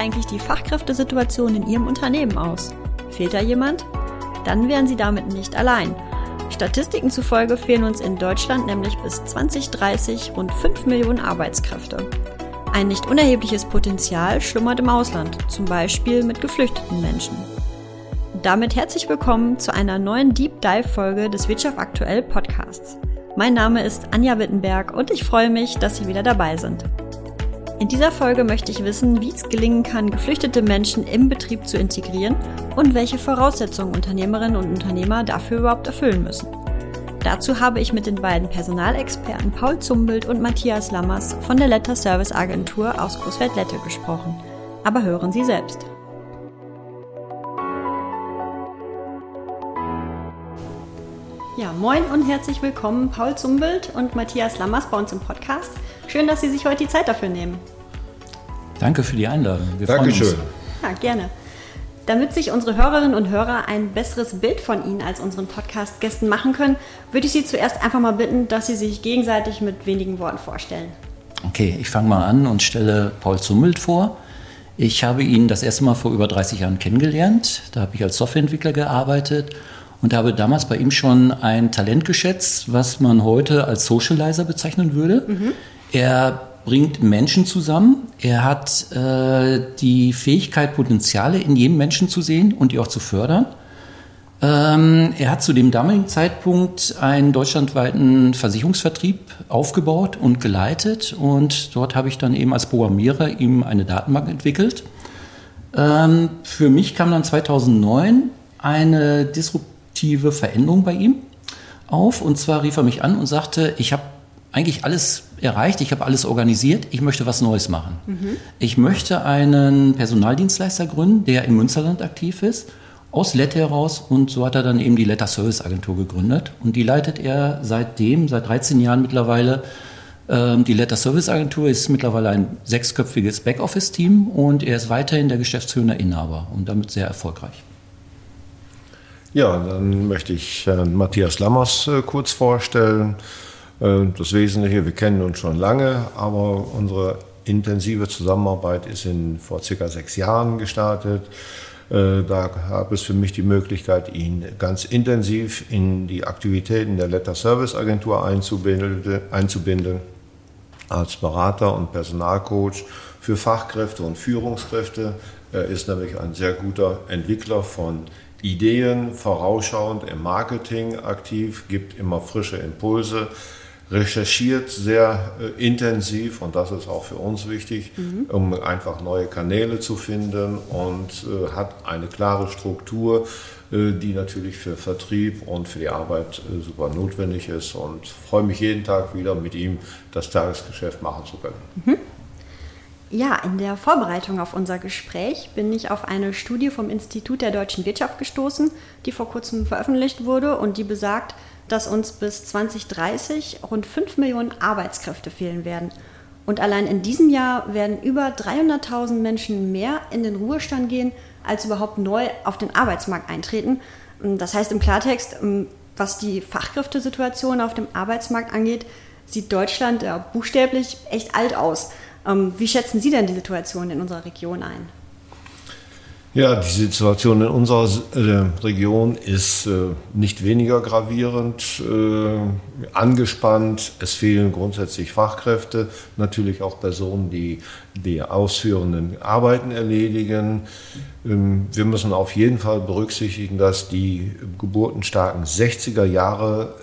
eigentlich die Fachkräftesituation in Ihrem Unternehmen aus? Fehlt da jemand? Dann wären Sie damit nicht allein. Statistiken zufolge fehlen uns in Deutschland nämlich bis 2030 rund 5 Millionen Arbeitskräfte. Ein nicht unerhebliches Potenzial schlummert im Ausland, zum Beispiel mit geflüchteten Menschen. damit herzlich willkommen zu einer neuen Deep Dive Folge des Wirtschaft aktuell Podcasts. Mein Name ist Anja Wittenberg und ich freue mich, dass Sie wieder dabei sind. In dieser Folge möchte ich wissen, wie es gelingen kann, geflüchtete Menschen im Betrieb zu integrieren und welche Voraussetzungen Unternehmerinnen und Unternehmer dafür überhaupt erfüllen müssen. Dazu habe ich mit den beiden Personalexperten Paul Zumbelt und Matthias Lammers von der Letter Service Agentur aus Großwert-Lette gesprochen. Aber hören Sie selbst. Ja, moin und herzlich willkommen, Paul Zumbelt und Matthias Lammers bei uns im Podcast. Schön, dass Sie sich heute die Zeit dafür nehmen. Danke für die Einladung. Wir Dankeschön. Ja, gerne. Damit sich unsere Hörerinnen und Hörer ein besseres Bild von Ihnen als unseren Podcast-Gästen machen können, würde ich Sie zuerst einfach mal bitten, dass Sie sich gegenseitig mit wenigen Worten vorstellen. Okay, ich fange mal an und stelle Paul Zummelt vor. Ich habe ihn das erste Mal vor über 30 Jahren kennengelernt. Da habe ich als Softwareentwickler gearbeitet und habe damals bei ihm schon ein Talent geschätzt, was man heute als Socializer bezeichnen würde. Mhm. Er bringt Menschen zusammen. Er hat äh, die Fähigkeit, Potenziale in jedem Menschen zu sehen und die auch zu fördern. Ähm, er hat zu dem damaligen Zeitpunkt einen deutschlandweiten Versicherungsvertrieb aufgebaut und geleitet und dort habe ich dann eben als Programmierer ihm eine Datenbank entwickelt. Ähm, für mich kam dann 2009 eine disruptive Veränderung bei ihm auf. Und zwar rief er mich an und sagte, ich habe eigentlich alles erreicht, ich habe alles organisiert, ich möchte was Neues machen. Mhm. Ich möchte einen Personaldienstleister gründen, der im Münsterland aktiv ist, aus Lette heraus. Und so hat er dann eben die Letter Service Agentur gegründet. Und die leitet er seitdem, seit 13 Jahren mittlerweile. Ähm, die Letter Service Agentur ist mittlerweile ein sechsköpfiges Backoffice-Team und er ist weiterhin der geschäftsführende Inhaber und damit sehr erfolgreich. Ja, dann möchte ich Herrn Matthias Lammers äh, kurz vorstellen. Äh, das Wesentliche, wir kennen uns schon lange, aber unsere intensive Zusammenarbeit ist in, vor circa sechs Jahren gestartet. Äh, da gab es für mich die Möglichkeit, ihn ganz intensiv in die Aktivitäten der Letter Service Agentur einzubinden als Berater und Personalcoach für Fachkräfte und Führungskräfte. Er ist nämlich ein sehr guter Entwickler von Ideen vorausschauend im Marketing aktiv, gibt immer frische Impulse, recherchiert sehr äh, intensiv und das ist auch für uns wichtig, mhm. um einfach neue Kanäle zu finden und äh, hat eine klare Struktur, äh, die natürlich für Vertrieb und für die Arbeit äh, super notwendig ist und freue mich jeden Tag wieder mit ihm das Tagesgeschäft machen zu können. Mhm. Ja, in der Vorbereitung auf unser Gespräch bin ich auf eine Studie vom Institut der deutschen Wirtschaft gestoßen, die vor kurzem veröffentlicht wurde und die besagt, dass uns bis 2030 rund 5 Millionen Arbeitskräfte fehlen werden. Und allein in diesem Jahr werden über 300.000 Menschen mehr in den Ruhestand gehen, als überhaupt neu auf den Arbeitsmarkt eintreten. Das heißt im Klartext, was die Fachkräftesituation auf dem Arbeitsmarkt angeht, sieht Deutschland ja, buchstäblich echt alt aus. Ähm, wie schätzen Sie denn die Situation in unserer Region ein? Ja, die Situation in unserer äh, Region ist äh, nicht weniger gravierend, äh, angespannt. Es fehlen grundsätzlich Fachkräfte, natürlich auch Personen, die die ausführenden Arbeiten erledigen. Ähm, wir müssen auf jeden Fall berücksichtigen, dass die geburtenstarken 60er Jahre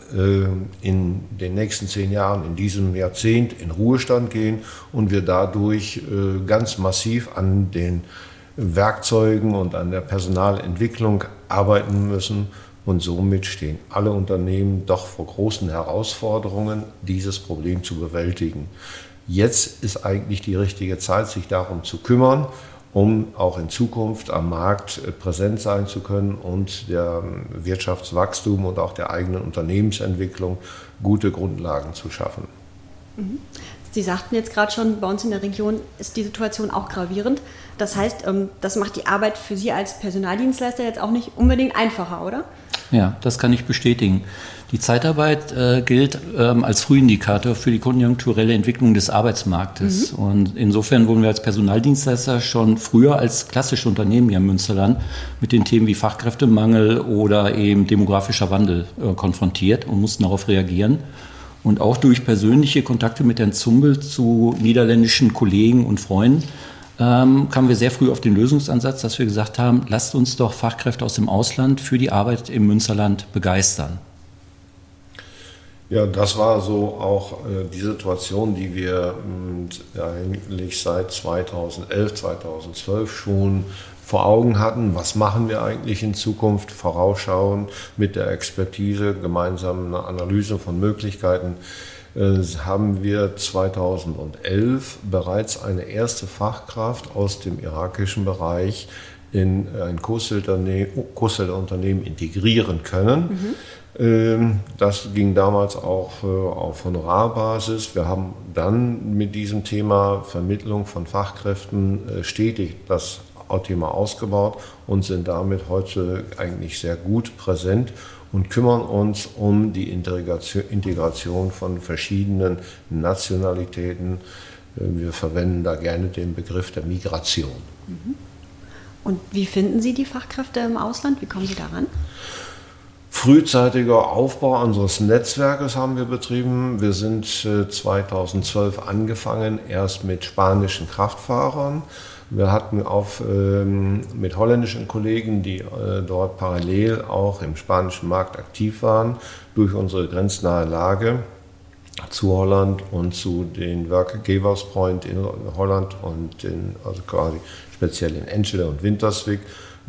in den nächsten zehn Jahren, in diesem Jahrzehnt in Ruhestand gehen und wir dadurch ganz massiv an den Werkzeugen und an der Personalentwicklung arbeiten müssen. Und somit stehen alle Unternehmen doch vor großen Herausforderungen, dieses Problem zu bewältigen. Jetzt ist eigentlich die richtige Zeit, sich darum zu kümmern, um auch in Zukunft am Markt präsent sein zu können und der Wirtschaftswachstum und auch der eigenen Unternehmensentwicklung gute Grundlagen zu schaffen. Sie sagten jetzt gerade schon, bei uns in der Region ist die Situation auch gravierend. Das heißt, ähm, das macht die Arbeit für Sie als Personaldienstleister jetzt auch nicht unbedingt einfacher, oder? Ja, das kann ich bestätigen. Die Zeitarbeit äh, gilt ähm, als Frühindikator für die konjunkturelle Entwicklung des Arbeitsmarktes. Mhm. Und insofern wurden wir als Personaldienstleister schon früher als klassische Unternehmen hier im Münsterland mit den Themen wie Fachkräftemangel oder eben demografischer Wandel äh, konfrontiert und mussten darauf reagieren. Und auch durch persönliche Kontakte mit Herrn Zumbel zu niederländischen Kollegen und Freunden ähm, kamen wir sehr früh auf den Lösungsansatz, dass wir gesagt haben, lasst uns doch Fachkräfte aus dem Ausland für die Arbeit im Münsterland begeistern. Ja, das war so auch äh, die Situation, die wir äh, eigentlich seit 2011, 2012 schon vor Augen hatten. Was machen wir eigentlich in Zukunft? Vorausschauen mit der Expertise, gemeinsam eine Analyse von Möglichkeiten. Äh, haben wir 2011 bereits eine erste Fachkraft aus dem irakischen Bereich in ein Großelternunternehmen Unternehmen integrieren können. Mhm ähm, das ging damals auch äh, auf Honorarbasis. Wir haben dann mit diesem Thema Vermittlung von Fachkräften äh, stetig das Thema ausgebaut und sind damit heute eigentlich sehr gut präsent und kümmern uns um die Integration von verschiedenen Nationalitäten. Äh, wir verwenden da gerne den Begriff der Migration. Mhm. Und wie finden Sie die Fachkräfte im Ausland? Wie kommen Sie daran? Frühzeitiger Aufbau unseres Netzwerkes haben wir betrieben. Wir sind 2012 äh, angefangen, erst mit spanischen Kraftfahrern. Wir hatten auf, ähm, mit holländischen Kollegen, die äh, dort parallel auch im spanischen Markt aktiv waren, durch unsere grenznahe Lage zu Holland und zu den Workgivers Point in Holland und in, also quasi speziell in Enschede und Winterswijk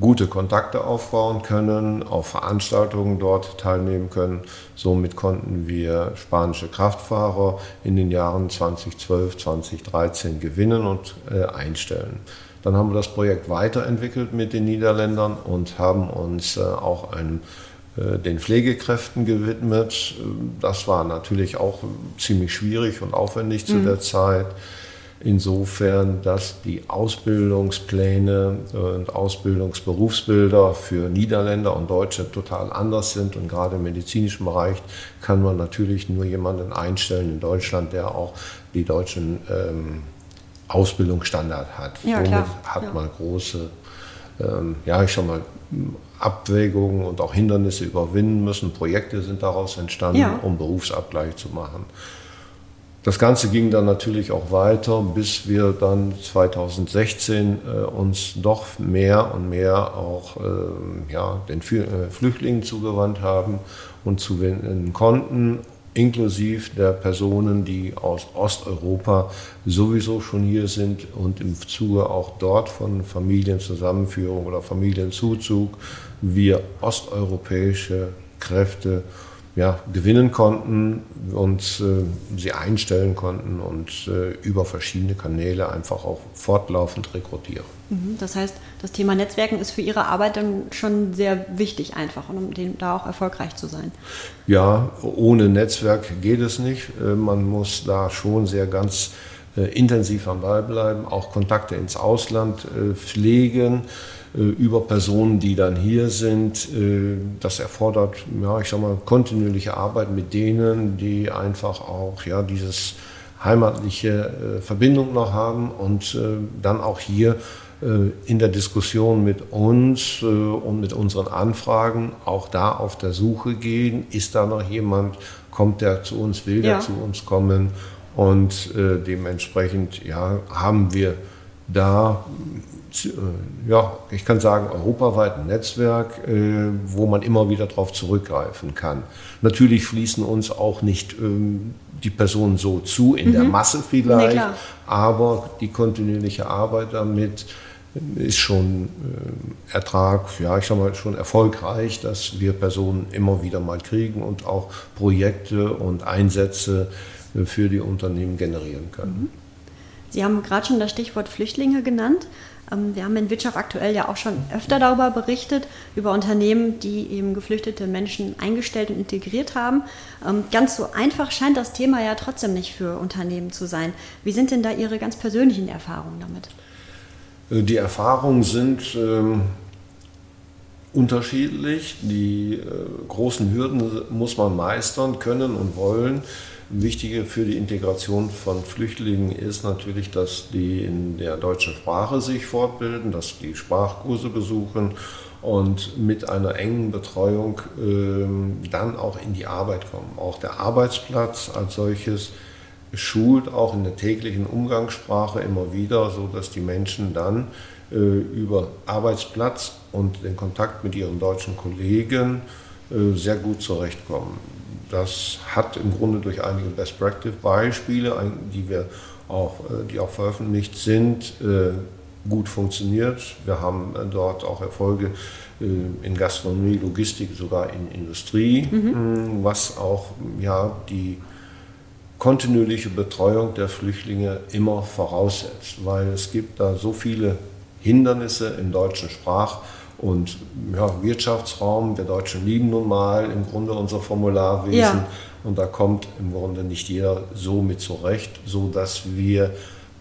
gute Kontakte aufbauen können, auf Veranstaltungen dort teilnehmen können. Somit konnten wir spanische Kraftfahrer in den Jahren 2012, 2013 gewinnen und äh, einstellen. Dann haben wir das Projekt weiterentwickelt mit den Niederländern und haben uns äh, auch einem äh, den Pflegekräften gewidmet. Das war natürlich auch ziemlich schwierig und aufwendig zu mhm. der Zeit. Insofern, dass die Ausbildungspläne und Ausbildungsberufsbilder für Niederländer und Deutsche total anders sind. Und gerade im medizinischen Bereich kann man natürlich nur jemanden einstellen in Deutschland, der auch die deutschen ähm, Ausbildungsstandard hat. Ja, Somit hat ja. man große, ähm, ja, ich sag mal, Abwägungen und auch Hindernisse überwinden müssen. Projekte sind daraus entstanden, ja. um Berufsabgleich zu machen. Das Ganze ging dann natürlich auch weiter, bis wir dann 2016 äh, uns doch mehr und mehr auch äh, ja, den äh, Flüchtlingen zugewandt haben und zuwenden konnten, inklusive der Personen, die aus Osteuropa sowieso schon hier sind und im Zuge auch dort von Familienzusammenführung oder Familienzuzug wir osteuropäische Kräfte ja, gewinnen konnten und äh, sie einstellen konnten und äh, über verschiedene Kanäle einfach auch fortlaufend rekrutieren. Mhm, das heißt, das Thema Netzwerken ist für Ihre Arbeit dann schon sehr wichtig einfach, um da auch erfolgreich zu sein. Ja, ohne Netzwerk geht es nicht. Äh, man muss da schon sehr ganz äh, intensiv am Ball bleiben, auch Kontakte ins Ausland äh, pflegen. Äh, über Personen, die dann hier sind. Äh, das erfordert, ja, ich sag mal, kontinuierliche Arbeit mit denen, die einfach auch ja, dieses heimatliche äh, Verbindung noch haben und dann auch hier in der Diskussion mit uns und mit unseren Anfragen auch da auf der Suche gehen. Ist da noch jemand? Kommt der zu uns? Will der ja. zu uns kommen? Und dementsprechend ja, haben wir da ja, ich kann sagen, europaweit ein Netzwerk, äh, wo man immer wieder darauf zurückgreifen kann. Natürlich fließen uns auch nicht ähm, die Personen so zu, in mhm. der Masse vielleicht, nee, aber die kontinuierliche Arbeit damit ist schon äh, Ertrag, ja, ich sag mal, schon erfolgreich, dass wir Personen immer wieder mal kriegen und auch Projekte und Einsätze für die Unternehmen generieren können. Mhm. Sie haben gerade schon das Stichwort Flüchtlinge genannt. Ähm, wir haben in Wirtschaft aktuell ja auch schon öfter darüber berichtet, über Unternehmen, die eben geflüchtete Menschen eingestellt und integriert haben. Ähm, ganz so einfach scheint das Thema ja trotzdem nicht für Unternehmen zu sein. Wie sind denn da Ihre ganz persönlichen Erfahrungen damit? Äh, die Erfahrungen sind ähm, unterschiedlich. Die äh, großen Hürden muss man meistern können und wollen. Wichtige für die Integration von Flüchtlingen ist natürlich, dass die in der deutschen Sprache sich fortbilden, dass die Sprachkurse besuchen und mit einer engen Betreuung äh, dann auch in die Arbeit kommen. Auch der Arbeitsplatz als solches schult auch in der täglichen Umgangssprache immer wieder, so dass die Menschen dann äh, über Arbeitsplatz und den Kontakt mit ihren deutschen Kollegen äh, sehr gut zurechtkommen. Das hat im Grunde durch einige Best Practice Beispiele, die wir auch, äh, die auch veröffentlicht sind, äh, gut funktioniert. Wir haben äh, dort auch Erfolge in Gastronomie, Logistik, sogar in Industrie, mhm. was auch ja, die kontinuierliche Betreuung der Flüchtlinge immer voraussetzt, weil es gibt da so viele Hindernisse im deutschen Sprach- und ja, Wirtschaftsraum. Wir Deutschen lieben nun mal im Grunde unser Formularwesen ja. und da kommt im Grunde nicht jeder so mit zurecht, so dass wir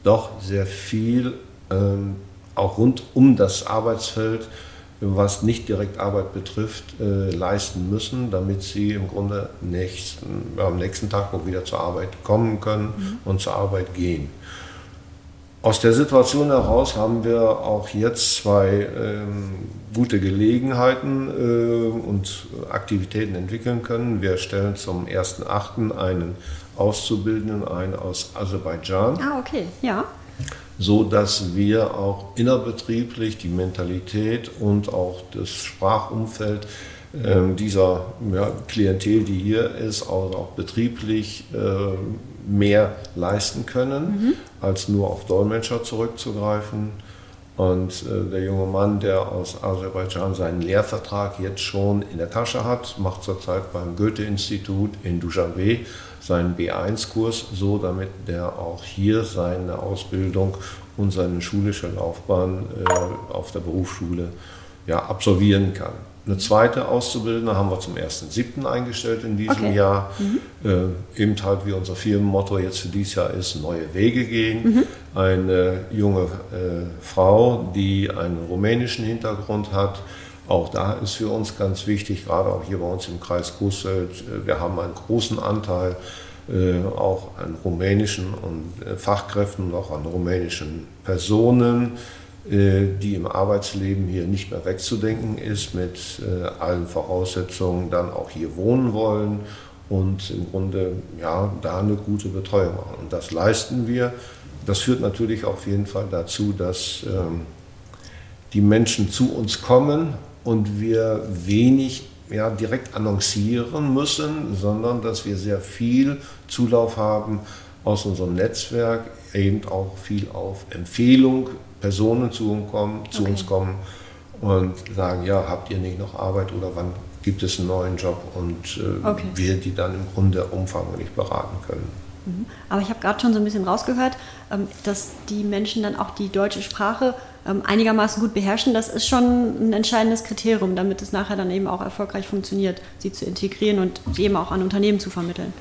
doch sehr viel ähm, auch rund um das Arbeitsfeld, was nicht direkt Arbeit betrifft, äh, leisten müssen, damit sie im Grunde nächsten, am nächsten Tag auch wieder zur Arbeit kommen können mhm. und zur Arbeit gehen. Aus der Situation heraus haben wir auch jetzt zwei ähm, gute Gelegenheiten äh, und Aktivitäten entwickeln können. Wir stellen zum 1.8. einen Auszubildenden ein aus Aserbaidschan. Ah, okay, ja so dass wir auch innerbetrieblich die Mentalität und auch das Sprachumfeld äh, dieser ja, Klientel, die hier ist, auch, auch betrieblich äh, mehr leisten können, mhm. als nur auf Dolmetscher zurückzugreifen. Und äh, der junge Mann, der aus Aserbaidschan seinen Lehrvertrag jetzt schon in der Tasche hat, macht zurzeit beim Goethe-Institut in Dushanbe seinen B1-Kurs, so damit der auch hier seine Ausbildung und seine schulische Laufbahn äh, auf der Berufsschule ja, absolvieren kann. Eine zweite Auszubildende haben wir zum 1.7. eingestellt in diesem okay. Jahr. Mhm. Äh, eben halt wie unser Firmenmotto jetzt für dieses Jahr ist, neue Wege gehen. Mhm. Eine junge äh, Frau, die einen rumänischen Hintergrund hat, auch da ist für uns ganz wichtig, gerade auch hier bei uns im Kreis Kusselt, äh, wir haben einen großen Anteil äh, auch an rumänischen und, äh, Fachkräften und auch an rumänischen Personen, die im Arbeitsleben hier nicht mehr wegzudenken ist, mit äh, allen Voraussetzungen dann auch hier wohnen wollen und im Grunde ja, da eine gute Betreuung machen. Und das leisten wir. Das führt natürlich auf jeden Fall dazu, dass ähm, die Menschen zu uns kommen und wir wenig ja, direkt annoncieren müssen, sondern dass wir sehr viel Zulauf haben aus unserem Netzwerk, eben auch viel auf Empfehlung, Personen zu, uns kommen, zu okay. uns kommen und sagen, ja, habt ihr nicht noch Arbeit oder wann gibt es einen neuen Job und äh, okay. wir die dann im Grunde umfangreich beraten können. Mhm. Aber ich habe gerade schon so ein bisschen rausgehört, ähm, dass die Menschen dann auch die deutsche Sprache ähm, einigermaßen gut beherrschen. Das ist schon ein entscheidendes Kriterium, damit es nachher dann eben auch erfolgreich funktioniert, sie zu integrieren und sie eben auch an Unternehmen zu vermitteln.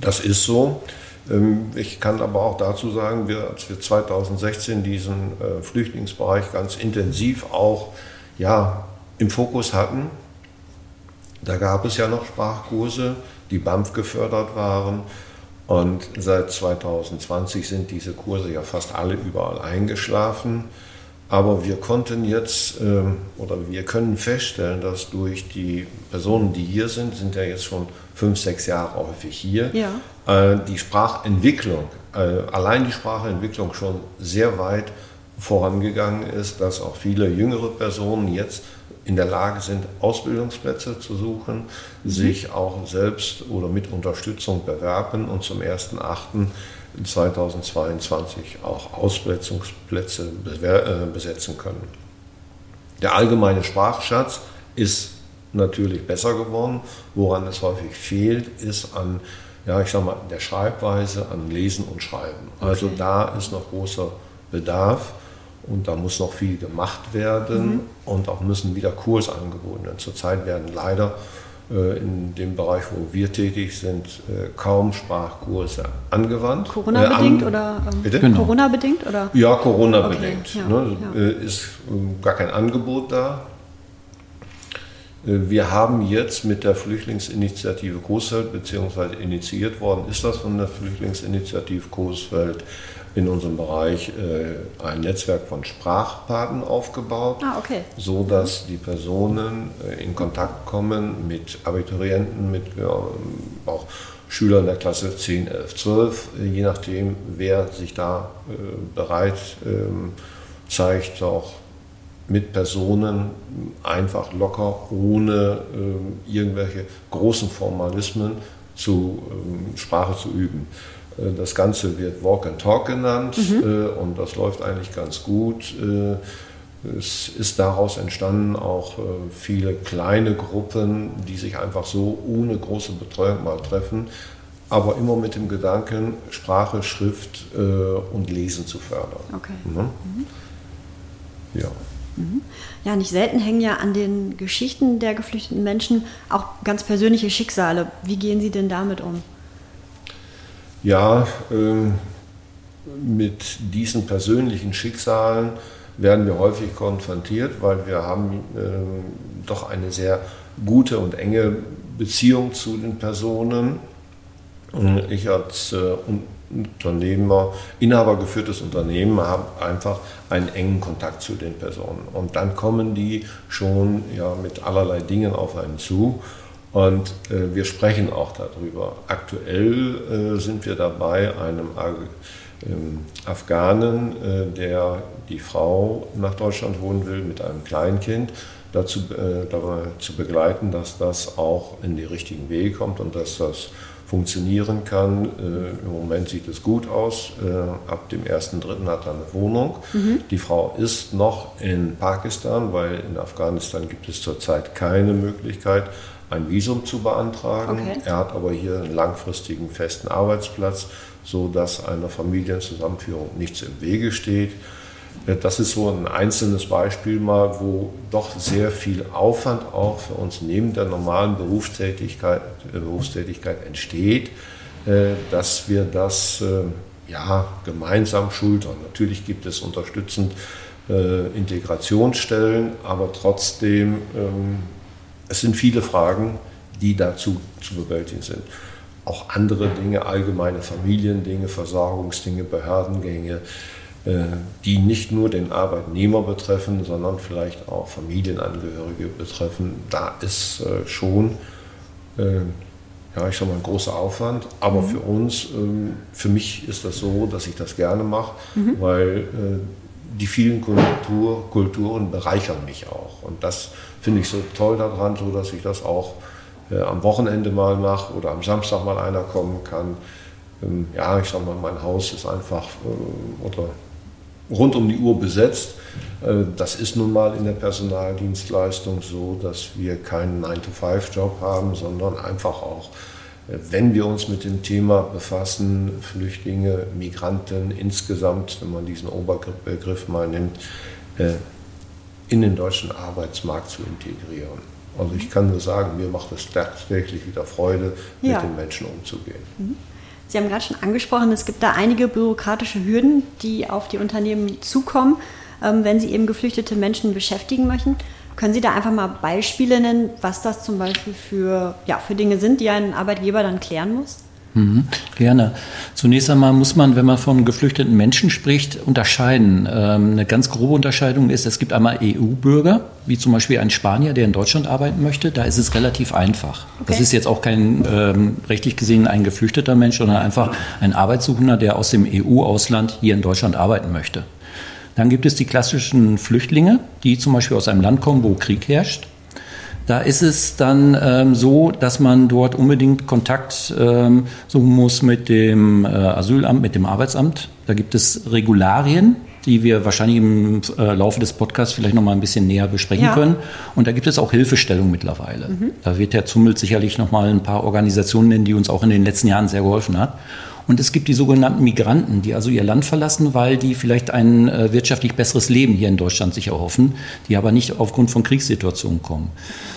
Das ist so. Ähm, ich kann aber auch dazu sagen, wir, als wir 2016 diesen äh, Flüchtlingsbereich ganz intensiv auch ja, im Fokus hatten, da gab es ja noch Sprachkurse, die BAMF gefördert waren. Und seit 2020 sind diese Kurse ja fast alle überall eingeschlafen. Aber wir konnten jetzt äh, oder wir können feststellen, dass durch die Personen, die hier sind, sind ja jetzt schon fünf, sechs Jahre häufig hier, ja. Äh, die Sprachentwicklung, äh, allein die Sprachentwicklung schon sehr weit vorangegangen ist, dass auch viele jüngere Personen jetzt in der Lage sind, Ausbildungsplätze zu suchen, mhm. sich auch selbst oder mit Unterstützung bewerben und zum 1.8. 2022 auch Ausbildungsplätze äh, besetzen können. Der allgemeine Sprachschatz ist natürlich besser geworden. Woran es häufig fehlt, ist an ja, ich sag mal, der Schreibweise, an Lesen und Schreiben. Also okay. da ist noch großer Bedarf. Und da muss noch viel gemacht werden mhm. und auch müssen wieder Kurse angeboten werden. Zurzeit werden leider äh, in dem Bereich, wo wir tätig sind, äh, kaum Sprachkurse angewandt. Corona-bedingt äh, an, oder? Ähm? Genau. Corona-bedingt oder? Ja, Corona-bedingt. Okay, ja, ne? ja. Ist ähm, gar kein Angebot da. Wir haben jetzt mit der Flüchtlingsinitiative Coesfeld, beziehungsweise initiiert worden ist das von der Flüchtlingsinitiative Coesfeld, in unserem Bereich äh, ein Netzwerk von Sprachpaten aufgebaut, ah, okay. so dass die Personen äh, in Kontakt kommen mit Abiturienten, mit äh, auch Schülern der Klasse 10, 11, 12, je nachdem, wer sich da äh, bereit ähm, zeigt, auch mit Personen einfach locker, ohne äh, irgendwelche großen Formalismen zu ähm, Sprache zu üben. Äh, das Ganze wird Walk and Talk genannt mhm. Äh, und das läuft eigentlich ganz gut. Äh, es ist daraus entstanden auch viele kleine Gruppen, die sich einfach so ohne große Betreuung mal treffen, aber immer mit dem Gedanken, Sprache, Schrift und Lesen zu fördern. Okay. Mhm. Mhm. Ja. Mhm. Ja, nicht selten hängen ja an den Geschichten der geflüchteten Menschen auch ganz persönliche Schicksale. Wie gehen Sie denn damit um? Ja, äh, mit diesen persönlichen Schicksalen werden wir häufig konfrontiert, weil wir haben äh, doch eine sehr gute und enge Beziehung zu den Personen. Ich als äh, Unternehmer, inhabergeführtes Unternehmen, habe einfach einen engen Kontakt zu den Personen. Und dann kommen die schon ja, mit allerlei Dingen auf einen zu. Und äh, wir sprechen auch darüber. Aktuell äh, sind wir dabei, einem ähm, Afghanen, äh, der die Frau nach Deutschland holen will mit einem Kleinkind, dazu äh, dabei zu begleiten, dass das auch in den richtigen Weg kommt und dass das funktionieren kann. Äh, Im Moment sieht es gut aus. Äh, ab dem 1.3. hat er eine Wohnung. Mhm. Die Frau ist noch in Pakistan, weil in Afghanistan gibt es zurzeit keine Möglichkeit, ein Visum zu beantragen. Okay. Er hat aber hier einen langfristigen festen Arbeitsplatz, sodass einer Familienzusammenführung nichts im Wege steht. Äh, das ist so ein einzelnes Beispiel mal, wo doch sehr viel Aufwand auch für uns neben der normalen Berufstätigkeit, äh, Berufstätigkeit entsteht, äh, dass wir das ja, gemeinsam schultern. Natürlich gibt es unterstützend Integrationsstellen, aber trotzdem ähm, es sind viele Fragen, die dazu zu bewältigen sind. Auch andere Dinge, allgemeine Familiendinge, Versorgungsdinge, Behördengänge, äh, die nicht nur den Arbeitnehmer betreffen, sondern vielleicht auch Familienangehörige betreffen. Da ist äh, schon, äh, ja, ich sag mal, ein großer Aufwand. Aber mhm. für uns, ähm, für mich ist das so, dass ich das gerne mache, mhm. weil die vielen Kultur, Kulturen bereichern mich auch. Und das finde ich so toll daran, so dass ich das auch äh, am Wochenende mal mache oder am Samstag mal einer kommen kann. Ähm, ja, ich sag mal, mein Haus ist einfach äh, oder rund um die Uhr besetzt. Äh, das ist nun mal in der Personaldienstleistung so, dass wir keinen 9-to-5-Job haben, sondern einfach auch wenn wir uns mit dem Thema befassen, Flüchtlinge, Migranten insgesamt, wenn man diesen Oberbegriff mal nimmt, äh, in den deutschen Arbeitsmarkt zu integrieren. Also ich kann nur sagen, mir macht es tatsächlich wieder Freude, ja. mit den Menschen umzugehen. Mhm. Sie haben gerade schon angesprochen, es gibt da einige bürokratische Hürden, die auf die Unternehmen zukommen, ähm, wenn sie eben geflüchtete Menschen beschäftigen möchten. Können Sie da einfach mal Beispiele nennen, was das zum Beispiel für, ja, für Dinge sind, die ein Arbeitgeber dann klären muss? Mhm, gerne. Zunächst einmal muss man, wenn man von geflüchteten Menschen spricht, unterscheiden. Ähm, eine ganz grobe Unterscheidung ist, es gibt einmal EU-Bürger, wie zum Beispiel ein Spanier, der in Deutschland arbeiten möchte. Da ist es relativ einfach. Okay. Das ist jetzt auch kein ähm, rechtlich gesehen ein geflüchteter Mensch, sondern einfach ein Arbeitssuchender, der aus dem EU-Ausland hier in Deutschland arbeiten möchte. Dann gibt es die klassischen Flüchtlinge, die zum Beispiel aus einem Land kommen, wo Krieg herrscht. Da ist es dann ähm, so, dass man dort unbedingt Kontakt ähm, suchen muss mit dem äh, Asylamt, mit dem Arbeitsamt. Da gibt es Regularien, die wir wahrscheinlich im äh, Laufe des Podcasts vielleicht noch mal ein bisschen näher besprechen ja. können. Und da gibt es auch Hilfestellung mittlerweile. Mhm. Da wird Herr Zummelt sicherlich noch mal ein paar Organisationen nennen, die uns auch in den letzten Jahren sehr geholfen hat. Und es gibt die sogenannten Migranten, die also ihr Land verlassen, weil die vielleicht ein äh, wirtschaftlich besseres Leben hier in Deutschland sich erhoffen, die aber nicht aufgrund von Kriegssituationen kommen.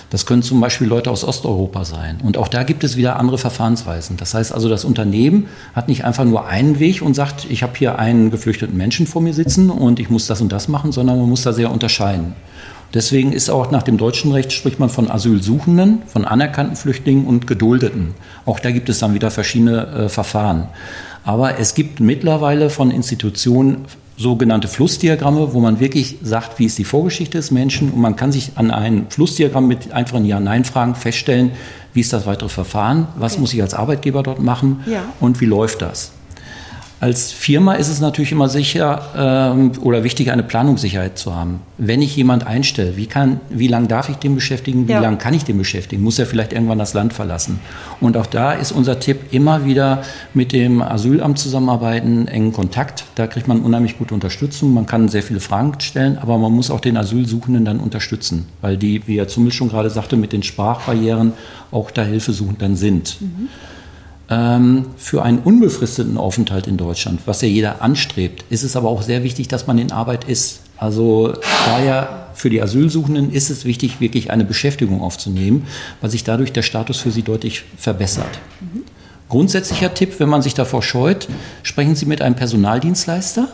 Das können zum Beispiel Leute aus Osteuropa sein. Und auch da gibt es wieder andere Verfahrensweisen. Das heißt also, das Unternehmen hat nicht einfach nur einen Weg und sagt, ich habe hier einen geflüchteten Menschen vor mir sitzen und ich muss das und das machen, sondern man muss da sehr unterscheiden. Deswegen ist auch nach dem deutschen Recht spricht man von Asylsuchenden, von anerkannten Flüchtlingen und Geduldeten. Auch da gibt es dann wieder verschiedene äh, Verfahren. Aber es gibt mittlerweile von Institutionen sogenannte Flussdiagramme, wo man wirklich sagt, wie ist die Vorgeschichte des Menschen und man kann sich an ein Flussdiagramm mit einfachen Ja-Nein-Fragen feststellen, wie ist das weitere Verfahren, was okay. muss ich als Arbeitgeber dort machen ja. und wie läuft das. Als Firma ist es natürlich immer sicher ähm, oder wichtig, eine Planungssicherheit zu haben. Wenn ich jemand einstelle, wie, kann, wie lange darf ich den beschäftigen, wie ja. lange kann ich den beschäftigen? Muss er vielleicht irgendwann das Land verlassen? Und auch da ist unser Tipp, immer wieder mit dem Asylamt zusammenarbeiten, engen Kontakt. Da kriegt man unheimlich gute Unterstützung. Man kann sehr viele Fragen stellen, aber man muss auch den Asylsuchenden dann unterstützen, weil die, wie Herr Zummel schon gerade sagte, mit den Sprachbarrieren auch da hilfesuchend dann sind. Mhm für einen unbefristeten Aufenthalt in Deutschland, was ja jeder anstrebt, ist es aber auch sehr wichtig, dass man in Arbeit ist. Also daher für die Asylsuchenden ist es wichtig, wirklich eine Beschäftigung aufzunehmen, weil sich dadurch der Status für sie deutlich verbessert. Grundsätzlicher Tipp, wenn man sich davor scheut, sprechen Sie mit einem Personaldienstleister,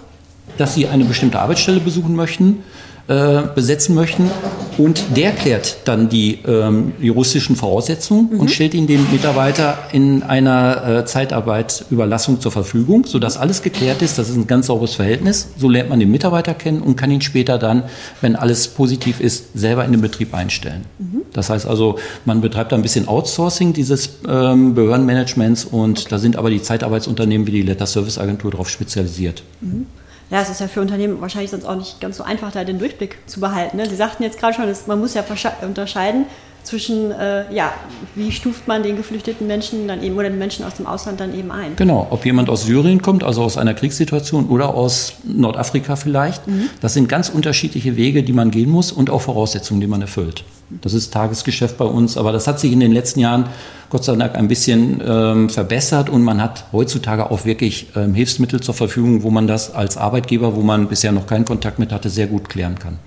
dass Sie eine bestimmte Arbeitsstelle besuchen möchten äh, besetzen möchten. Und der klärt dann die ähm, juristischen Voraussetzungen mhm. und stellt ihn dem Mitarbeiter in einer äh, Zeitarbeitsüberlassung zur Verfügung, sodass alles geklärt ist. Das ist ein ganz sauberes Verhältnis. So lernt man den Mitarbeiter kennen und kann ihn später dann, wenn alles positiv ist, selber in den Betrieb einstellen. Mhm. Das heißt also, man betreibt ein bisschen Outsourcing dieses ähm, Behördenmanagements und da sind aber die Zeitarbeitsunternehmen wie die Letter Service Agentur darauf spezialisiert. Mhm ja, es ist ja für Unternehmen wahrscheinlich sonst auch nicht ganz so einfach, da den Durchblick zu behalten. Ne? Sie sagten jetzt gerade schon, man muss ja unterscheiden zwischen, äh, ja, wie stuft man den geflüchteten Menschen dann eben oder den Menschen aus dem Ausland dann eben ein? Genau, ob jemand aus Syrien kommt, also aus einer Kriegssituation oder aus Nordafrika vielleicht. Mhm. Das sind ganz unterschiedliche Wege, die man gehen muss und auch Voraussetzungen, die man erfüllt. Das ist Tagesgeschäft bei uns, aber das hat sich in den letzten Jahren Gott sei Dank ein bisschen ähm, verbessert und man hat heutzutage auch wirklich ähm, Hilfsmittel zur Verfügung, wo man das als Arbeitgeber, wo man bisher noch keinen Kontakt mit hatte, sehr gut klären kann.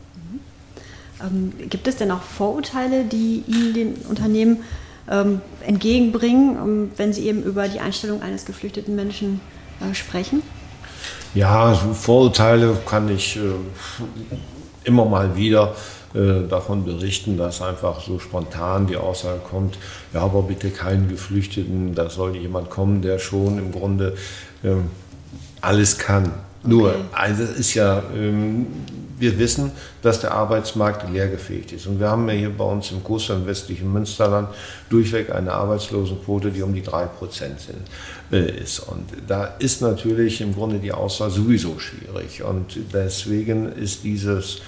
Ähm, gibt es denn auch Vorurteile, die Ihnen den Unternehmen ähm, entgegenbringen, ähm, wenn Sie eben über die Einstellung eines geflüchteten Menschen äh, sprechen? Ja, Vorurteile kann ich äh, immer mal wieder äh, davon berichten, dass einfach so spontan die Aussage kommt, ja, aber bitte keinen Geflüchteten, da soll jemand kommen, der schon im Grunde ähm, alles kann. Okay. Nur, also ist ja, ähm, wir wissen, dass der Arbeitsmarkt leergefegt ist. Und wir haben ja hier bei uns im Groß- und westlichen Münsterland durchweg eine Arbeitslosenquote, die um die 3% sind, äh, ist. Und da ist natürlich im Grunde die Auswahl sowieso schwierig. Und deswegen ist dieses äh,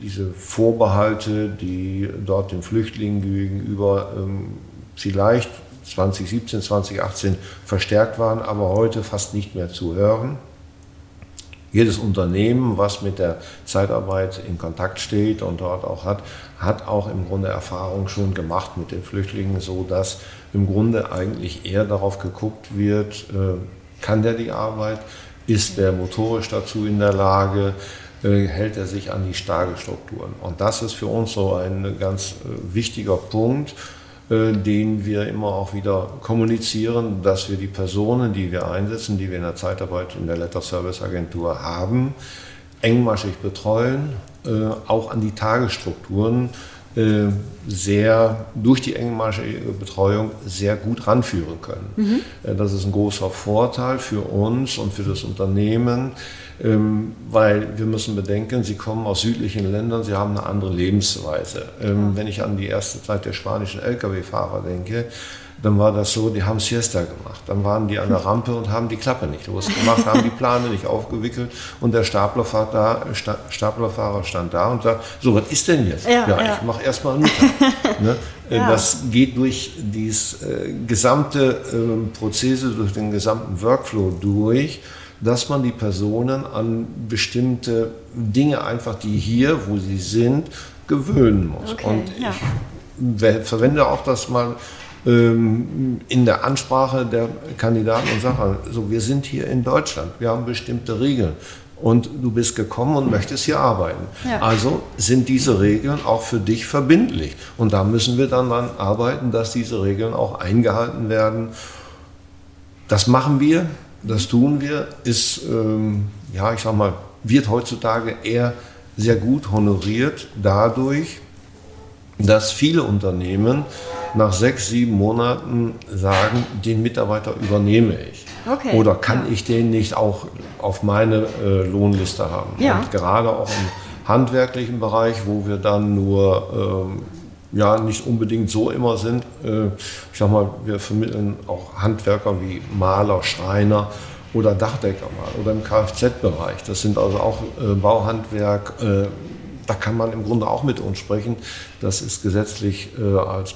diese Vorbehalte, die dort den Flüchtlingen gegenüber ähm, vielleicht 2017, 2018 verstärkt waren, aber heute fast nicht mehr zu hören. Jedes Unternehmen, was mit der Zeitarbeit in Kontakt steht und dort auch hat, hat auch im Grunde Erfahrung schon gemacht mit den Flüchtlingen, so dass im Grunde eigentlich eher darauf geguckt wird, äh, kann der die Arbeit, ist der motorisch dazu in der Lage, hält er sich an die Stagelstrukturen. Und das ist für uns so ein ganz äh, wichtiger Punkt, äh, den wir immer auch wieder kommunizieren, dass wir die Personen, die wir einsetzen, die wir in der Zeitarbeit in der Letter Service Agentur haben, engmaschig betreuen, auch an die Tagesstrukturen sehr durch die engmaschige Betreuung sehr gut ranführen können. Mhm. Das ist ein großer Vorteil für uns und für das Unternehmen, weil wir müssen bedenken, sie kommen aus südlichen Ländern, sie haben eine andere Lebensweise. Ähm, wenn ich an die erste Zeit der spanischen Lkw-Fahrer denke, dann war das so, die haben Siesta gemacht. Dann waren die an der Rampe und haben die Klappe nicht losgemacht, haben die Plane nicht aufgewickelt und der Staplerfahrer, da, Staplerfahrer stand da und sagt, so, was ist denn jetzt? Ja, ja, ja. ich mache erstmal einen ne? Äh, ja. Das geht durch dieses äh, gesamte äh, Prozesse, durch den gesamten Workflow durch dass man die Personen an bestimmte Dinge einfach, die hier, wo sie sind, gewöhnen muss. Okay, und ja. ich verwende auch das mal ähm, in der Ansprache der Kandidaten und sage, so, wir sind hier in Deutschland, wir haben bestimmte Regeln und du bist gekommen und möchtest hier arbeiten. Ja. Also sind diese Regeln auch für dich verbindlich. Und da müssen wir dann daran arbeiten, dass diese Regeln auch eingehalten werden. Das machen wir. Das tun wir, ist, ähm, ja, ich sag mal, wird heutzutage eher sehr gut honoriert dadurch, dass viele Unternehmen nach sechs, sieben Monaten sagen, den Mitarbeiter übernehme ich. Okay. Oder kann ich den nicht auch auf meine äh, Lohnliste haben? Ja. Und gerade auch im handwerklichen Bereich, wo wir dann nur ähm, ja nicht unbedingt so immer sind. Äh, ich sag mal, wir vermitteln auch Handwerker wie Maler, Schreiner oder Dachdecker mal oder im Kfz-Bereich. Das sind also auch äh, Bauhandwerk. Äh, da kann man im Grunde auch mit uns sprechen. Das ist gesetzlich als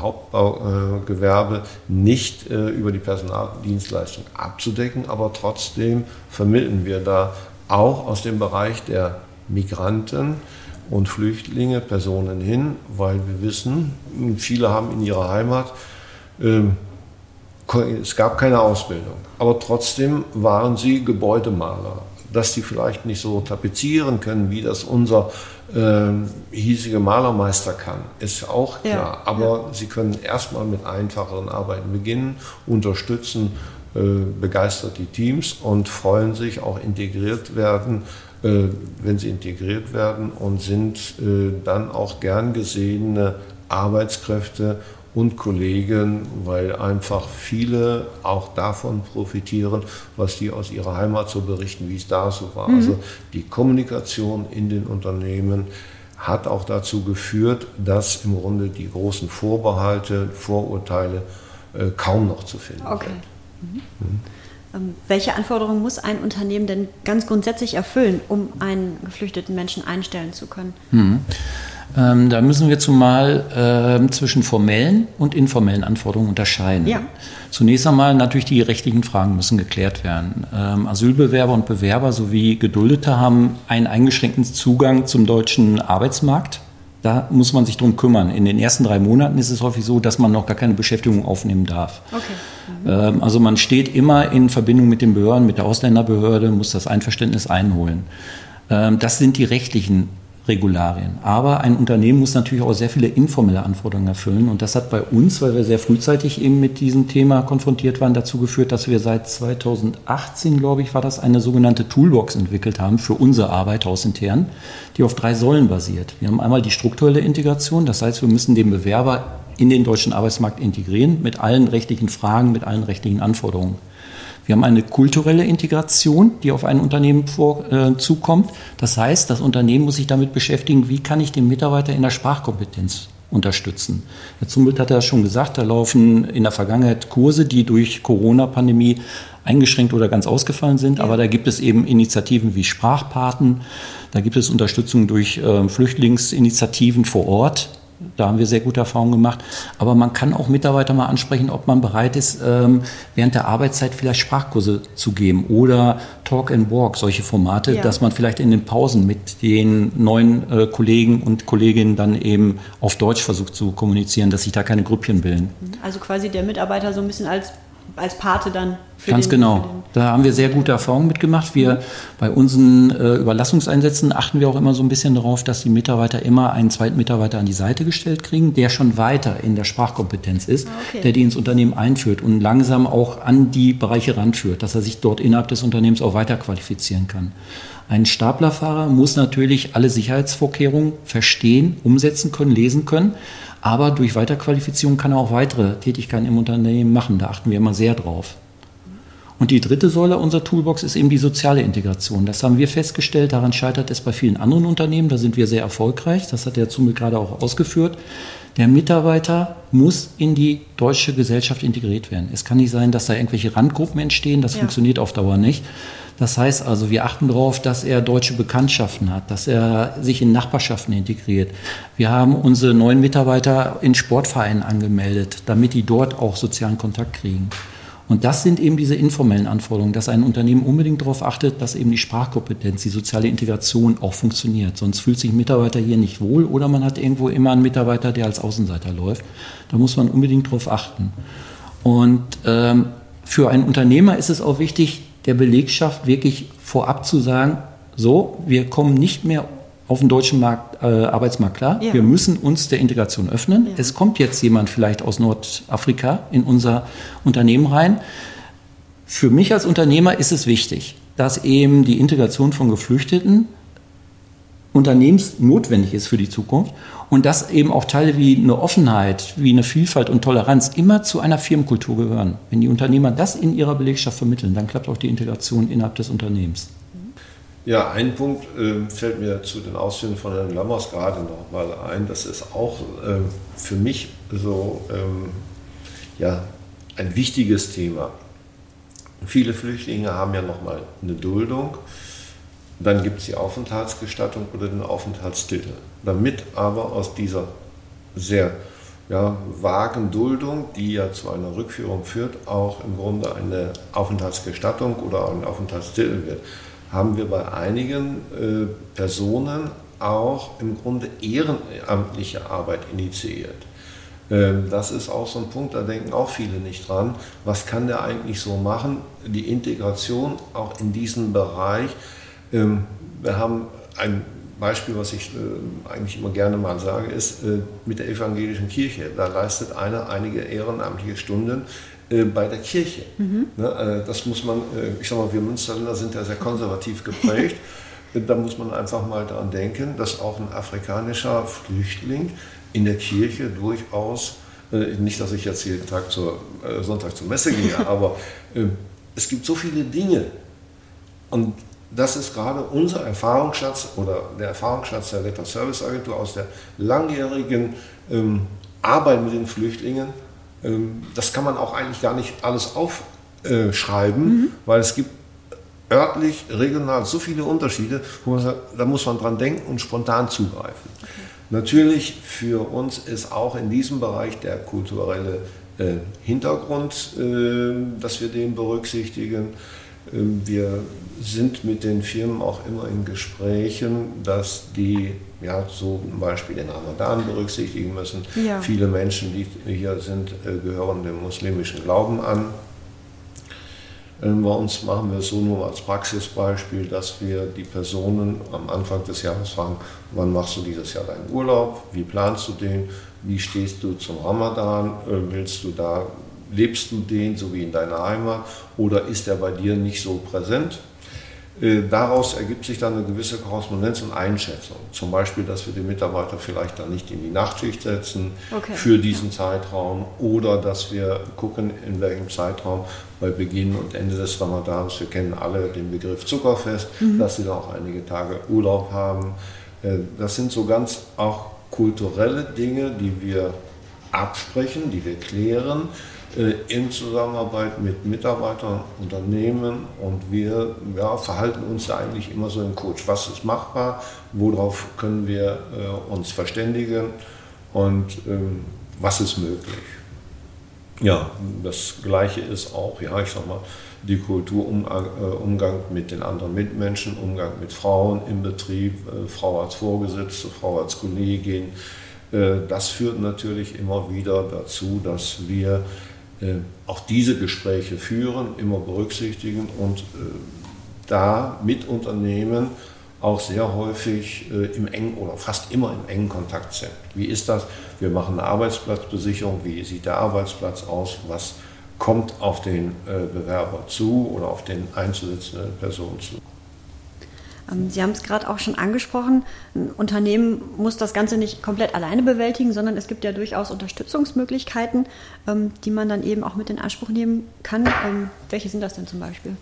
Hauptbaugewerbe nicht über die Personaldienstleistung abzudecken, aber trotzdem vermitteln wir da auch aus dem Bereich der Migranten und Flüchtlinge, Personen hin, weil wir wissen, viele haben in ihrer Heimat, äh, es gab keine Ausbildung, aber trotzdem waren sie Gebäudemaler. Dass sie vielleicht nicht so tapezieren können, wie das unser äh, hiesige Malermeister kann, ist auch klar. Ja, aber ja. sie können erstmal mit einfacheren Arbeiten beginnen, unterstützen äh, begeistert die Teams und freuen sich auch integriert werden wenn sie integriert werden und sind äh, dann auch gern gesehene Arbeitskräfte und Kollegen, weil einfach viele auch davon profitieren, was die aus ihrer Heimat so berichten, wie es da so war. Mhm. Also die Kommunikation in den Unternehmen hat auch dazu geführt, dass im Grunde die großen Vorbehalte, Vorurteile äh, kaum noch zu finden okay. sind. Mhm. Mhm. Ähm, welche Anforderungen muss ein Unternehmen denn ganz grundsätzlich erfüllen, um einen geflüchteten Menschen einstellen zu können? Hm. Ähm, da müssen wir zumal äh, zwischen formellen und informellen Anforderungen unterscheiden. Ja. Zunächst einmal natürlich die rechtlichen Fragen müssen geklärt werden. Ähm, Asylbewerber und Bewerber sowie Geduldete haben einen eingeschränkten Zugang zum deutschen Arbeitsmarkt. Da muss man sich drum kümmern. In den ersten drei Monaten ist es häufig so, dass man noch gar keine Beschäftigung aufnehmen darf. Okay. Mhm. Also man steht immer in Verbindung mit den Behörden, mit der Ausländerbehörde, muss das Einverständnis einholen. Ähm, das sind die rechtlichen Regularien. Aber ein Unternehmen muss natürlich auch sehr viele informelle Anforderungen erfüllen. Und das hat bei uns, weil wir sehr frühzeitig eben mit diesem Thema konfrontiert waren, dazu geführt, dass wir seit 2018, glaube ich, war das, eine sogenannte Toolbox entwickelt haben für unsere Arbeit hausintern, die auf drei Säulen basiert. Wir haben einmal die strukturelle Integration, das heißt, wir müssen den Bewerber in den deutschen Arbeitsmarkt integrieren mit allen rechtlichen Fragen, mit allen rechtlichen Anforderungen. Wir haben eine kulturelle Integration, die auf ein Unternehmen vor, äh, zukommt. Das heißt, das Unternehmen muss sich damit beschäftigen, wie kann ich den Mitarbeiter in der Sprachkompetenz unterstützen. Herr Zumbelt hat ja schon gesagt, da laufen in der Vergangenheit Kurse, die durch Corona-Pandemie eingeschränkt oder ganz ausgefallen sind. Ja. Aber da gibt es eben Initiativen wie Sprachpaten, da gibt es Unterstützung durch äh, Flüchtlingsinitiativen vor Ort. Da haben wir sehr gute Erfahrungen gemacht. Aber man kann auch Mitarbeiter mal ansprechen, ob man bereit ist, ähm, während der Arbeitszeit vielleicht Sprachkurse zu geben oder Talk and Walk, solche Formate, ja. dass man vielleicht in den Pausen mit den neuen äh, Kollegen und Kolleginnen dann eben auf Deutsch versucht zu kommunizieren, dass sich da keine Grüppchen bilden. Also quasi der Mitarbeiter so ein bisschen als als Pate dann. Ganz den, genau. Da haben wir sehr gute Erfahrungen mitgemacht. Wir bei unseren äh, Überlassungseinsätzen achten wir auch immer so ein bisschen darauf, dass die Mitarbeiter immer einen zweiten Mitarbeiter an die Seite gestellt kriegen, der schon weiter in der Sprachkompetenz ist, ah, okay. der die ins Unternehmen einführt und langsam auch an die Bereiche ranführt, dass er sich dort innerhalb des Unternehmens auch weiter qualifizieren kann. Ein Staplerfahrer muss natürlich alle Sicherheitsvorkehrungen verstehen, umsetzen können, lesen können. Aber durch Weiterqualifizierung kann er auch weitere Tätigkeiten im Unternehmen machen. Da achten wir immer sehr drauf. Und die dritte Säule unserer Toolbox ist eben die soziale Integration. Das haben wir festgestellt. Daran scheitert es bei vielen anderen Unternehmen. Da sind wir sehr erfolgreich. Das hat der Zumel gerade auch ausgeführt. Der Mitarbeiter muss in die deutsche Gesellschaft integriert werden. Es kann nicht sein, dass da irgendwelche Randgruppen entstehen. Das ja. funktioniert auf Dauer nicht. Das heißt also, wir achten darauf, dass er deutsche Bekanntschaften hat, dass er sich in Nachbarschaften integriert. Wir haben unsere neuen Mitarbeiter in Sportvereinen angemeldet, damit die dort auch sozialen Kontakt kriegen. Und das sind eben diese informellen Anforderungen, dass ein Unternehmen unbedingt darauf achtet, dass eben die Sprachkompetenz, die soziale Integration auch funktioniert. Sonst fühlt sich ein Mitarbeiter hier nicht wohl oder man hat irgendwo immer einen Mitarbeiter, der als Außenseiter läuft. Da muss man unbedingt darauf achten. Und ähm, für einen Unternehmer ist es auch wichtig, der Belegschaft wirklich vorab zu sagen, so, wir kommen nicht mehr auf den deutschen Markt, äh, Arbeitsmarkt klar. Ja. Wir müssen uns der Integration öffnen. Ja. Es kommt jetzt jemand vielleicht aus Nordafrika in unser Unternehmen rein. Für mich als Unternehmer ist es wichtig, dass eben die Integration von Geflüchteten unternehmensnotwendig ist für die Zukunft und dass eben auch Teile wie eine Offenheit, wie eine Vielfalt und Toleranz immer zu einer Firmenkultur gehören. Wenn die Unternehmer das in ihrer Belegschaft vermitteln, dann klappt auch die Integration innerhalb des Unternehmens. Ja, ein Punkt äh, fällt mir zu den Ausführungen von Herrn Lammers gerade noch mal ein. Das ist auch äh, für mich so ähm, ja, ein wichtiges Thema. Viele Flüchtlinge haben ja noch mal eine Duldung. Dann gibt es die Aufenthaltsgestattung oder den Aufenthaltstitel. Damit aber aus dieser sehr ja, vagen Duldung, die ja zu einer Rückführung führt, auch im Grunde eine Aufenthaltsgestattung oder ein Aufenthaltstitel wird haben wir bei einigen äh, Personen auch im Grunde ehrenamtliche Arbeit initiiert. Ähm, das ist auch so ein Punkt, da denken auch viele nicht dran. Was kann der eigentlich so machen? Die Integration auch in diesem Bereich. Ähm, wir haben ein Beispiel, was ich äh, eigentlich immer gerne mal sage, ist äh, mit der evangelischen Kirche. Da leistet einer einige ehrenamtliche Stunden äh, bei der Kirche. Mhm. Ne, äh, das muss man, äh, ich sag mal, wir Münsterländer sind ja sehr konservativ geprägt. da muss man einfach mal daran denken, dass auch ein afrikanischer Flüchtling in der Kirche durchaus, nicht, dass ich jetzt jeden Tag zur, Sonntag zur Messe gehe, aber es gibt so viele Dinge. Und das ist gerade unser Erfahrungsschatz oder der Erfahrungsschatz der Letter Service Agentur aus der langjährigen ähm, Arbeit mit den Flüchtlingen das kann man auch eigentlich gar nicht alles aufschreiben, mhm. weil es gibt örtlich, regional so viele Unterschiede, sagt, da muss man dran denken und spontan zugreifen. Okay. Natürlich für uns ist auch in diesem Bereich der kulturelle äh, Hintergrund, äh, dass wir den berücksichtigen. Ähm, wir sind mit den Firmen auch immer in Gesprächen, dass die ja, so zum Beispiel den Ramadan berücksichtigen müssen. Ja. Viele Menschen, die hier sind, äh, gehören dem muslimischen Glauben an. Ähm, bei uns machen wir es so nur als Praxisbeispiel, dass wir die Personen am Anfang des Jahres fragen, wann machst du dieses Jahr deinen Urlaub, wie planst du den, wie stehst du zum Ramadan, äh, willst du da lebst du den so wie in deiner Heimat oder ist er bei dir nicht so präsent? Äh, daraus ergibt sich dann eine gewisse Korrespondenz und Einschätzung. Zum Beispiel, dass wir den Mitarbeiter vielleicht dann nicht in die Nachtschicht setzen okay. für diesen Zeitraum oder dass wir gucken, in welchem Zeitraum bei Beginn und Ende des Ramadans, wir kennen alle den Begriff Zuckerfest, mhm. dass sie dann auch einige Tage Urlaub haben. Äh, das sind so ganz auch kulturelle Dinge, die wir absprechen, die wir klären in Zusammenarbeit mit Mitarbeitern, Unternehmen und wir ja, verhalten uns da eigentlich immer so im Coach. Was ist machbar? Worauf können wir äh, uns verständigen? Und ähm, was ist möglich? Ja, das Gleiche ist auch, ja, ich sag mal, die Kultur, äh, Umgang mit den anderen Mitmenschen, Umgang mit Frauen im Betrieb, äh, Frau als Vorgesetzte, Frau als Kollegin. Äh, das führt natürlich immer wieder dazu, dass wir äh, auch diese Gespräche führen, immer berücksichtigen und äh, da mit Unternehmen auch sehr häufig äh, im engen oder fast immer im engen Kontakt sind. Wie ist das? Wir machen eine Arbeitsplatzbesicherung. Wie sieht der Arbeitsplatz aus? Was kommt auf den Bewerber zu oder auf den einzusetzenden Person zu? Ähm, Sie haben es gerade auch schon angesprochen, ein Unternehmen muss das Ganze nicht komplett alleine bewältigen, sondern es gibt ja durchaus Unterstützungsmöglichkeiten, ähm, die man dann eben auch mit in Anspruch nehmen kann. Ähm, welche sind das denn zum Beispiel?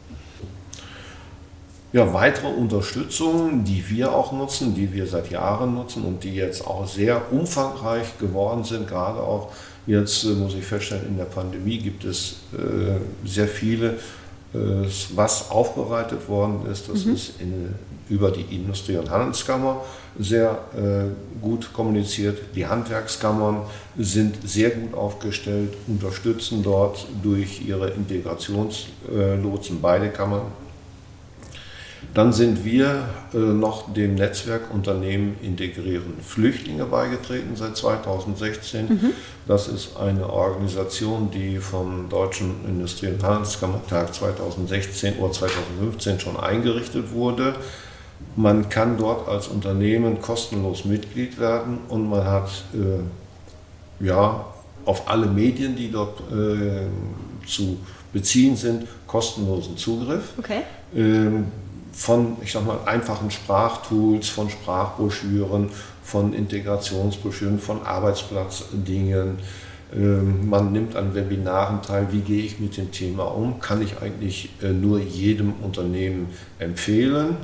Ja, weitere Unterstützung, die wir auch nutzen, die wir seit Jahren nutzen und die jetzt auch sehr umfangreich geworden sind, gerade auch jetzt äh, muss ich feststellen, in der Pandemie gibt es äh, sehr viele, was aufbereitet worden ist. Das mhm. ist in über die Industrie- und Handelskammer sehr äh, gut kommuniziert. Die Handwerkskammern sind sehr gut aufgestellt, unterstützen dort durch ihre Integrationslotsen beide Kammern. Dann sind wir äh, noch dem Netzwerk Unternehmen integrieren Flüchtlinge beigetreten seit 2016. Mhm. Das ist eine Organisation, die vom Deutschen Industrie- und Handelskammertag 2016 oder 2015 schon eingerichtet wurde. Man kann dort als Unternehmen kostenlos Mitglied werden und man hat äh, ja, auf alle Medien, die dort äh, zu beziehen sind, kostenlosen Zugriff. Okay. Ähm, von, ich sag mal, einfachen Sprachtools, von Sprachbroschüren, von Integrationsbroschüren, von Arbeitsplatzdingen. Ähm, man nimmt an Webinaren teil, wie gehe ich mit dem Thema um, kann ich eigentlich äh, nur jedem Unternehmen empfehlen.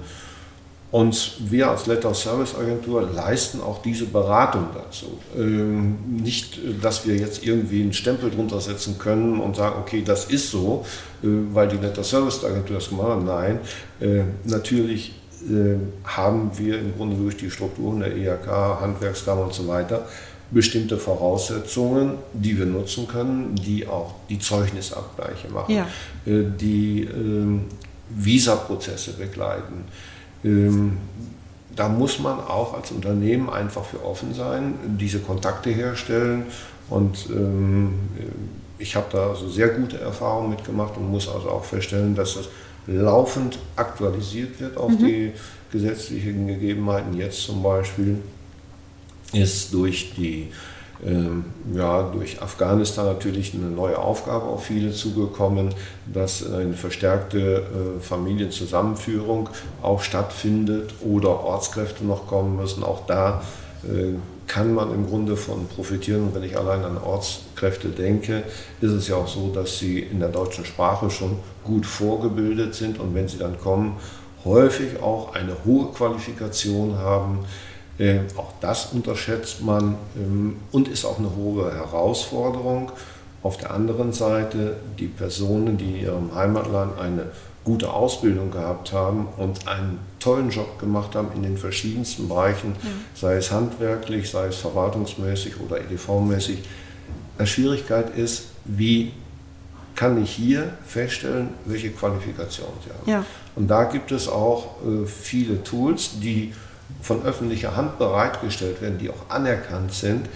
Und wir als Letter Service Agentur leisten auch diese Beratung dazu. Ähm, nicht, dass wir jetzt irgendwie einen Stempel drunter setzen können und sagen, okay, das ist so, äh, weil die Letter Service Agentur das gemacht hat. Nein, äh, natürlich äh, haben wir im Grunde durch die Strukturen der IHK, Handwerkskammer und so weiter bestimmte Voraussetzungen, die wir nutzen können, die auch die Zeugnisabgleiche machen, ja. Die ähm, Visaprozesse begleiten ähm, da muss man auch als Unternehmen einfach für offen sein, diese Kontakte herstellen. Und ähm, ich habe da also sehr gute Erfahrungen mitgemacht und muss also auch feststellen, dass das laufend aktualisiert wird auf mhm. die gesetzlichen Gegebenheiten. Jetzt zum Beispiel ist durch die ja, durch Afghanistan natürlich eine neue Aufgabe auf viele zugekommen, dass eine verstärkte äh, Familienzusammenführung auch stattfindet oder Ortskräfte noch kommen müssen. Auch da äh, kann man im Grunde von profitieren. Und wenn ich allein an Ortskräfte denke, ist es ja auch so, dass sie in der deutschen Sprache schon gut vorgebildet sind und wenn sie dann kommen, häufig auch eine hohe Qualifikation haben äh, auch das unterschätzt man ähm, und ist auch eine hohe Herausforderung. Auf der anderen Seite die Personen, die in ihrem Heimatland eine gute Ausbildung gehabt haben und einen tollen Job gemacht haben in den verschiedensten Bereichen, ja. sei es handwerklich, sei es verwaltungsmäßig oder EDV-mäßig. Die Schwierigkeit ist, wie kann ich hier feststellen, welche Qualifikation sie haben. Ja. Und da gibt es auch äh, viele Tools, die von öffentlicher Hand bereitgestellt werden, die auch anerkannt sind,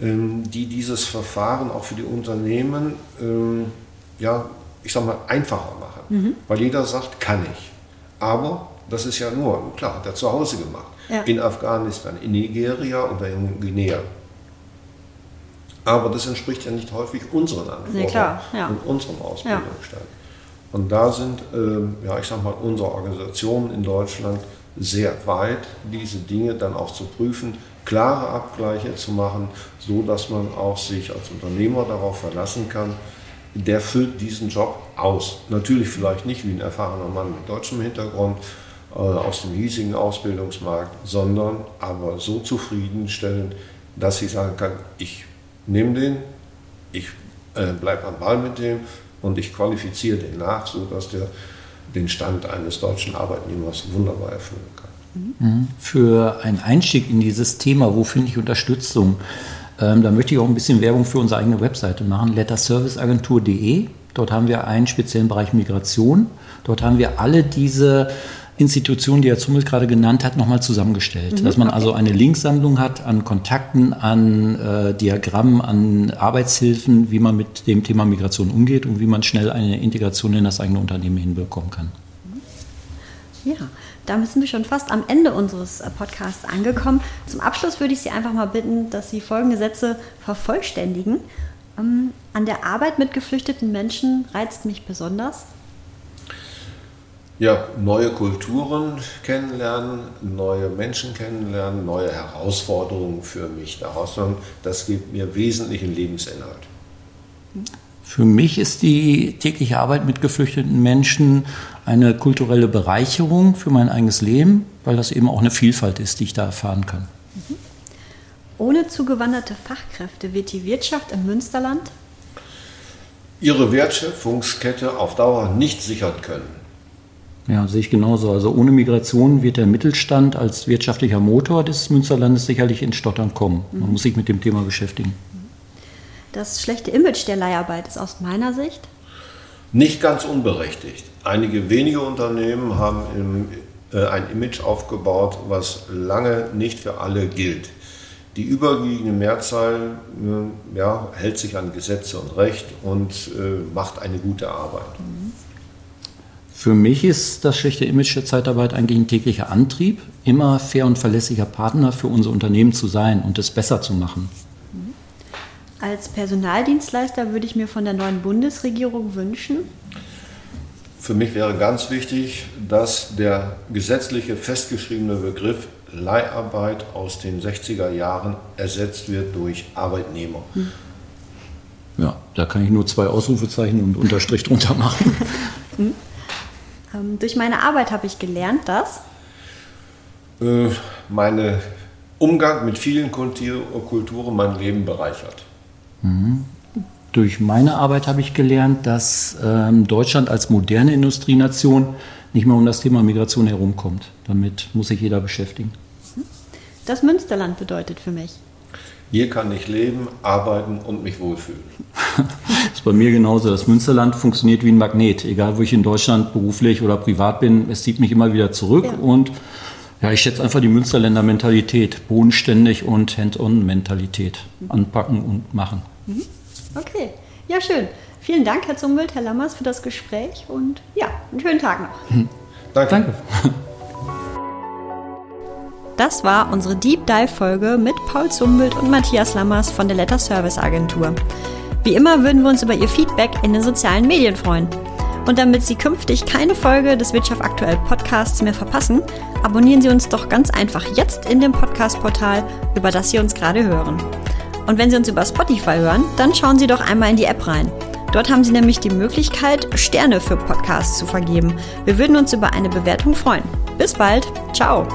ähm, die dieses Verfahren auch für die Unternehmen, ähm, ja, ich sag mal, einfacher machen. Mhm. Weil jeder sagt, kann ich. Aber das ist ja nur, klar, hat er zu Hause gemacht. Ja. In Afghanistan, in Nigeria oder in Guinea. Aber das entspricht ja nicht häufig unseren Anforderungen klar, ja. und unserem Ausbildungsstand. Ja. Und da sind, äh, ja, ich sag mal, unsere Organisationen in Deutschland sehr weit, diese Dinge dann auch zu prüfen, klare Abgleiche zu machen, so dass man auch sich als Unternehmer darauf verlassen kann, der füllt diesen Job aus. Natürlich vielleicht nicht wie ein erfahrener Mann mit deutschem Hintergrund äh, aus dem hiesigen Ausbildungsmarkt, sondern aber so zufriedenstellend, dass ich sagen kann, ich nehme den, ich äh, bleibe am Ball mit dem und ich qualifiziere den nach, sodass der den Stand eines deutschen Arbeitnehmers wunderbar erfüllen kann. Mhm. Für einen Einstieg in dieses Thema, wo finde ich Unterstützung? Ähm, da möchte ich auch ein bisschen Werbung für unsere eigene Webseite machen, letterserviceagentur.de. Dort haben wir einen speziellen Bereich Migration. Dort haben wir alle diese Institutionen, die Herr Zummel gerade genannt hat, nochmal zusammengestellt. Mhm. Dass man also eine Linksammlung hat an Kontakten, an äh, Diagrammen, an Arbeitshilfen, wie man mit dem Thema Migration umgeht und wie man schnell eine Integration in das eigene Unternehmen hinbekommen kann. Ja, da sind wir schon fast am Ende unseres äh, Podcasts angekommen. Zum Abschluss würde ich Sie einfach mal bitten, dass Sie folgende Sätze vervollständigen. Ähm, an der Arbeit mit geflüchteten Menschen reizt mich besonders ja, neue Kulturen kennenlernen, neue Menschen kennenlernen, neue Herausforderungen für mich daraus. Und das gibt mir wesentlichen Lebensinhalt. Für mich ist die tägliche Arbeit mit geflüchteten Menschen eine kulturelle Bereicherung für mein eigenes Leben, weil das eben auch eine Vielfalt ist, die ich da erfahren kann. Mhm. Ohne zugewanderte Fachkräfte wird die Wirtschaft im Münsterland ihre Wertschöpfungskette auf Dauer nicht sichern können. Ja, sehe ich genauso. Also ohne Migration wird der Mittelstand als wirtschaftlicher Motor des Münsterlandes sicherlich in Stottern kommen. Man mhm. muss sich mit dem Thema beschäftigen. Das schlechte Image der Leiharbeit ist aus meiner Sicht nicht ganz unberechtigt. Einige wenige Unternehmen haben im, äh, ein Image aufgebaut, was lange nicht für alle gilt. Die überwiegende Mehrzahl äh, ja, hält sich an Gesetze und Recht und äh, macht eine gute Arbeit. Mhm. Für mich ist das schlechte Image der Zeitarbeit eigentlich ein täglicher Antrieb, immer fair und verlässlicher Partner für unser Unternehmen zu sein und es besser zu machen. Als Personaldienstleister würde ich mir von der neuen Bundesregierung wünschen, Für mich wäre ganz wichtig, dass der gesetzliche festgeschriebene Begriff Leiharbeit aus den 60er Jahren ersetzt wird durch Arbeitnehmer. Hm. Ja, da kann ich nur zwei Ausrufezeichen und Unterstrich drunter machen. hm. Ähm, durch meine Arbeit habe ich gelernt, dass äh, mein Umgang mit vielen Kulturen mein Leben bereichert. Mhm. Durch meine Arbeit habe ich gelernt, dass ähm, Deutschland als moderne Industrienation nicht mehr um das Thema Migration herumkommt. Damit muss sich jeder beschäftigen. Das Münsterland bedeutet für mich. Hier kann ich leben, arbeiten und mich wohlfühlen. das ist bei mir genauso. Das Münsterland funktioniert wie ein Magnet. Egal, wo ich in Deutschland beruflich oder privat bin, es zieht mich immer wieder zurück. Ja. Und ja, ich schätze einfach die Münsterländer Mentalität. Bodenständig und Hand-on-Mentalität. Anpacken und machen. Mhm. Okay, ja schön. Vielen Dank, Herr Zumwelt, Herr Lammers, für das Gespräch und ja, einen schönen Tag noch. Hm. Danke. Danke. Das war unsere Deep Dive Folge mit Paul Zumbild und Matthias Lammers von der Letter Service Agentur. Wie immer würden wir uns über Ihr Feedback in den sozialen Medien freuen. Und damit Sie künftig keine Folge des Wirtschaft aktuell Podcasts mehr verpassen, abonnieren Sie uns doch ganz einfach jetzt in dem Podcast-Portal, über das Sie uns gerade hören. Und wenn Sie uns über Spotify hören, dann schauen Sie doch einmal in die App rein. Dort haben Sie nämlich die Möglichkeit, Sterne für Podcasts zu vergeben. Wir würden uns über eine Bewertung freuen. Bis bald. Ciao.